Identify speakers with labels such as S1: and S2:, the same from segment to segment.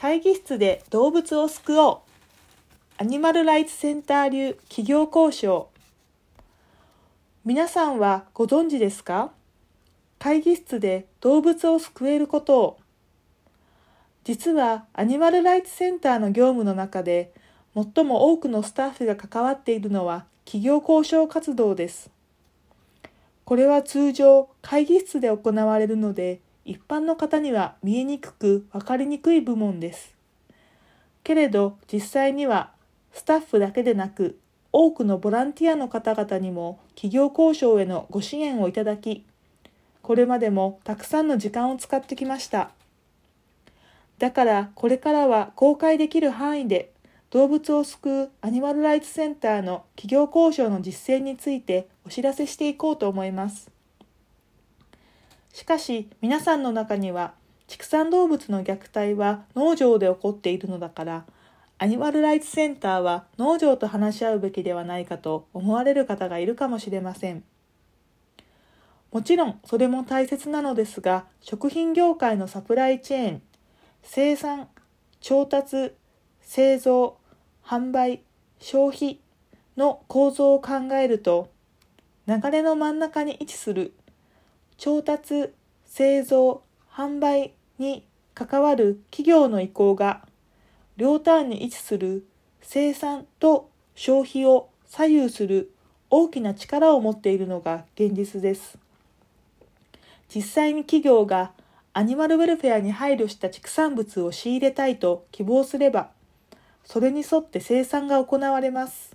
S1: 会議室で動物を救おう。アニマルライツセンター流企業交渉皆さんはご存知ですか？会議室で動物を救えることを。実はアニマルライツセンターの業務の中で最も多くのスタッフが関わっているのは企業交渉活動です。これは通常会議室で行われるので一般の方には見えにくく分かりにくい部門です。けれど実際にはスタッフだけでなく多くのボランティアの方々にも企業交渉へのご支援をいただきこれまでもたくさんの時間を使ってきましただからこれからは公開できる範囲で動物を救うアニマルライツセンターの企業交渉の実践についてお知らせしていこうと思います。しかし皆さんの中には畜産動物の虐待は農場で起こっているのだからアニマルライツセンターは農場と話し合うべきではないかと思われる方がいるかもしれません。もちろんそれも大切なのですが食品業界のサプライチェーン生産調達製造販売消費の構造を考えると流れの真ん中に位置する調達製造販売に関わる企業の意向が両端に位置する生産と消費を左右する大きな力を持っているのが現実です。実際に企業がアニマルウェルフェアに配慮した畜産物を仕入れたいと希望すればそれに沿って生産が行われます。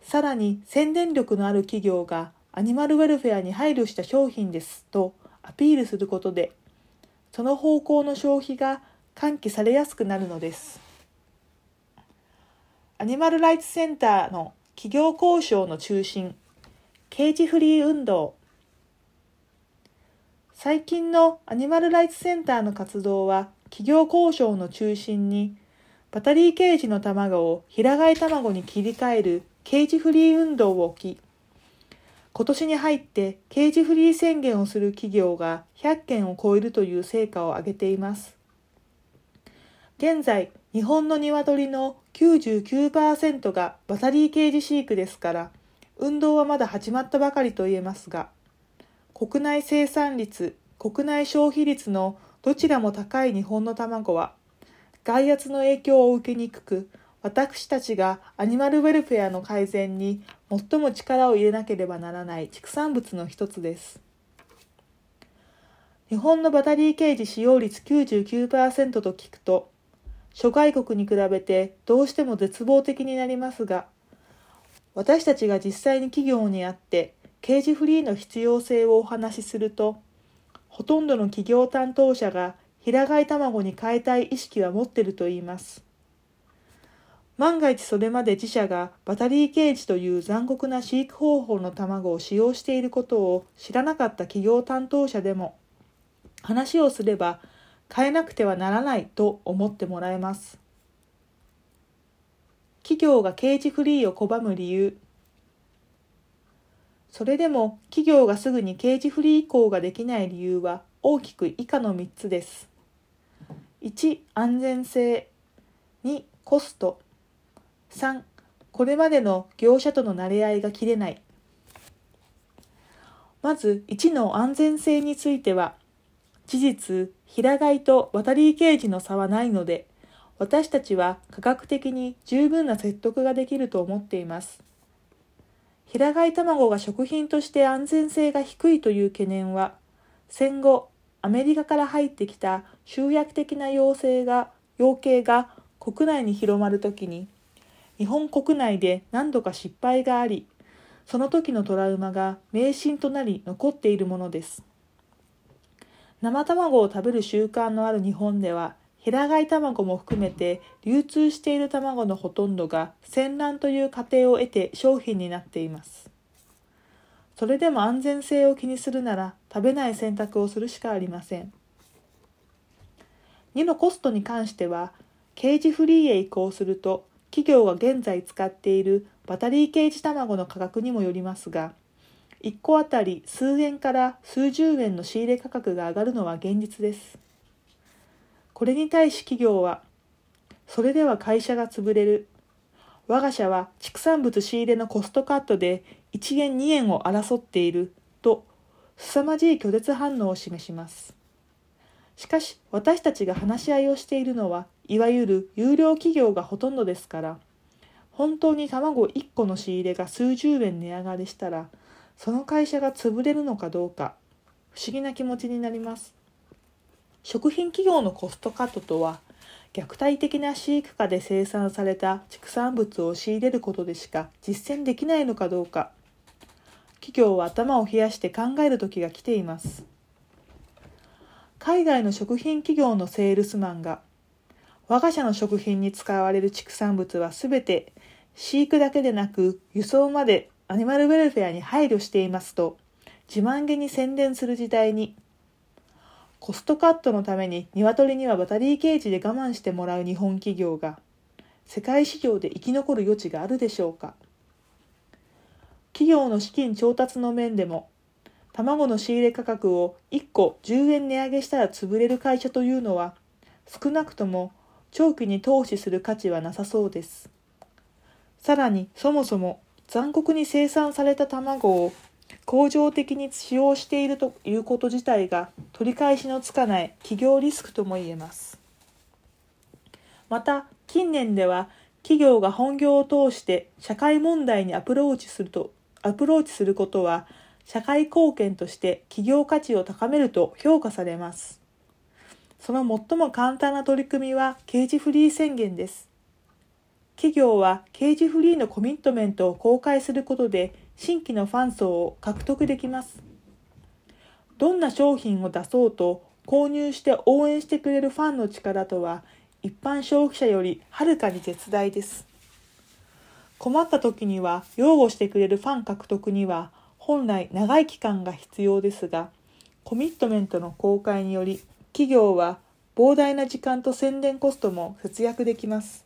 S1: さらに宣伝力のある企業がアニマルウェルフェアに配慮した商品ですとアピールすることで、その方向の消費が喚起されやすくなるのです。アニマルライツセンターの企業交渉の中心、ケージフリー運動。最近のアニマルライツセンターの活動は企業交渉の中心にバタリーケージの卵を平飼い卵に切り替えるケージフリー運動を置き、今年に入ってケージフリー宣言をする企業が100件を超えるという成果を上げています。現在、日本の鶏の99%がバタリーケージ飼育ですから、運動はまだ始まったばかりと言えますが、国内生産率、国内消費率のどちらも高い日本の卵は、外圧の影響を受けにくく、私たちがアニマルウェルフェアの改善に最も力を入れなければならない畜産物の一つです。日本のバタリーケージ使用率99%と聞くと、諸外国に比べてどうしても絶望的になりますが、私たちが実際に企業にあってケージフリーの必要性をお話しすると、ほとんどの企業担当者が平飼い卵に変えたい意識は持ってると言います。万が一それまで自社がバタリーケージという残酷な飼育方法の卵を使用していることを知らなかった企業担当者でも話をすれば変えなくてはならないと思ってもらえます。企業がケージフリーを拒む理由それでも企業がすぐにケージフリー移行ができない理由は大きく以下の3つです。1安全性2コスト3これまでの業者との馴れ合いが切れない。まず1の安全性については事実平飼いと渡りケージの差はないので私たちは科学的に十分な説得ができると思っています。平飼い卵が食品として安全性が低いという懸念は戦後アメリカから入ってきた集約的な要請が要請が国内に広まるときに日本国内で何度か失敗がありその時のトラウマが迷信となり残っているものです生卵を食べる習慣のある日本では平飼い卵も含めて流通している卵のほとんどが産卵という過程を得て商品になっていますそれでも安全性を気にするなら食べない選択をするしかありません。2のコストに関しては、ケージフリーへ移行すると、企業が現在使っているバタリーケージ卵の価格にもよりますが、1個あたり数円から数十円の仕入れ価格が上がるのは現実です。これに対し企業は、それでは会社が潰れる。我が社は畜産物仕入れのコストカットで1円2円を争っていると凄まじい拒絶反応を示します。しかし私たちが話し合いをしているのはいわゆる有料企業がほとんどですから本当に卵1個の仕入れが数十円値上がりしたらその会社が潰れるのかどうか不思議な気持ちになります。食品企業のコストカットとは虐待的な飼育下で生産された畜産物を仕入れることでしか実践できないのかどうか。企業は頭を冷やして考える時が来ています。海外の食品企業のセールスマンが我が社の食品に使われる畜産物はすべて飼育だけでなく輸送までアニマルウェルフェアに配慮していますと自慢げに宣伝する時代にコストカットのために鶏にはバタリーケージで我慢してもらう日本企業が世界市場で生き残る余地があるでしょうか。企業の資金調達の面でも卵の仕入れ価格を1個10円値上げしたら潰れる会社というのは少なくとも長期に投資する価値はなさそうです。さらにそもそも残酷に生産された卵を恒常的に使用しているということ自体が取り返しのつかない企業リスクとも言えます。また近年では企業が本業を通して社会問題にアプローチするとアプローチすることは社会貢献として企業価値を高めると評価されます。その最も簡単な取り組みはケージフリー宣言です。企業はケージフリーのコミットメントを公開することで新規のファン層を獲得できます。どんな商品を出そうと購入して応援してくれるファンの力とは一般消費者よりはるかに絶大です。困った時には擁護してくれるファン獲得には本来長い期間が必要ですがコミットメントの公開により企業は膨大な時間と宣伝コストも節約できます。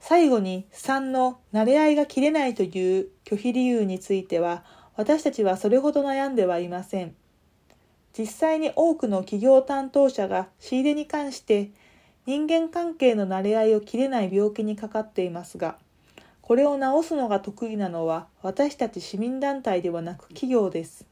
S1: 最後に3の慣れ合いが切れないという拒否理由については私たちはそれほど悩んではいません。実際に多くの企業担当者が仕入れに関して人間関係の慣れ合いを切れない病気にかかっていますが、これを治すのが得意なのは私たち市民団体ではなく企業です。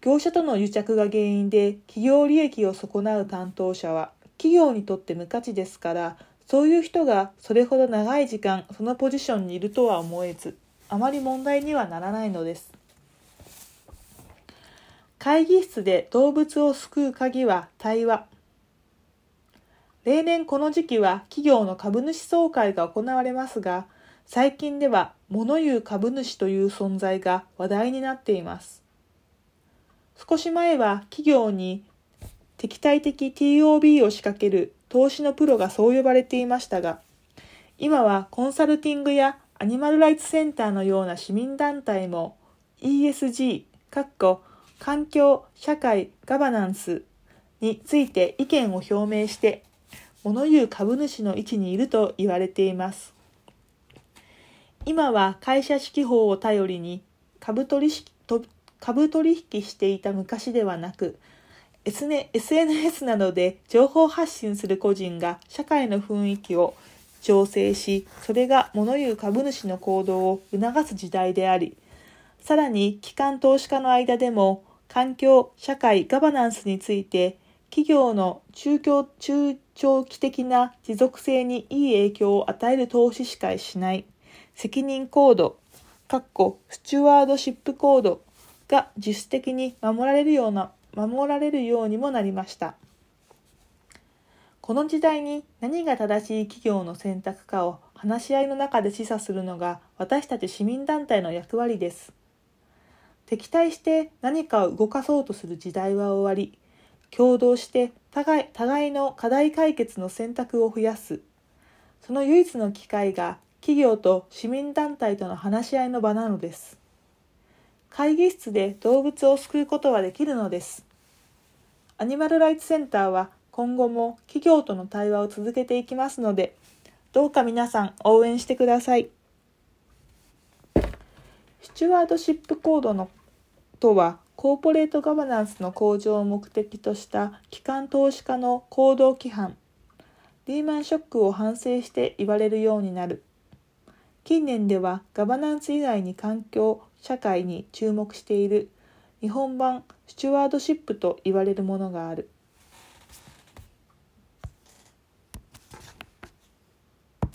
S1: 業者との癒着が原因で企業利益を損なう担当者は企業にとって無価値ですから、そういう人がそれほど長い時間そのポジションにいるとは思えず、あまり問題にはならないのです。会議室で動物を救う鍵は対話。例年この時期は企業の株主総会が行われますが、最近では物言う株主という存在が話題になっています。少し前は企業に敵対的 TOB を仕掛ける投資のプロがそう呼ばれていましたが、今はコンサルティングやアニマルライツセンターのような市民団体も ESG、かっこ環境、社会、ガバナンスについて意見を表明して物言う株主の位置にいると言われています。今は会社指揮法を頼りに株取引株取引していた昔ではなく、SNS などで情報発信する個人が社会の雰囲気を調整し、それが物言う株主の行動を促す時代であり、さらに機関投資家の間でも環境、社会、ガバナンスについて企業の中中長期的な持続性にいい影響を与える投資しかしない。責任コード、スチュワードシップコードが自主的に守られるような、守られるようにもなりました。この時代に何が正しい企業の選択かを話し合いの中で示唆するのが私たち市民団体の役割です。敵対して何かを動かそうとする時代は終わり、共同して互い互いの課題解決の選択を増やすその唯一の機会が企業と市民団体との話し合いの場なのです。会議室で動物を救うことはできるのです。アニマルライツセンターは今後も企業との対話を続けていきますのでどうか皆さん応援してください。スチュワードシップコードのとはコーポレートガバナンスの向上を目的とした機関投資家の行動規範。リーマンショックを反省して言われるようになる。近年ではガバナンス以外に環境社会に注目している日本版スチュワードシップと言われるものがある。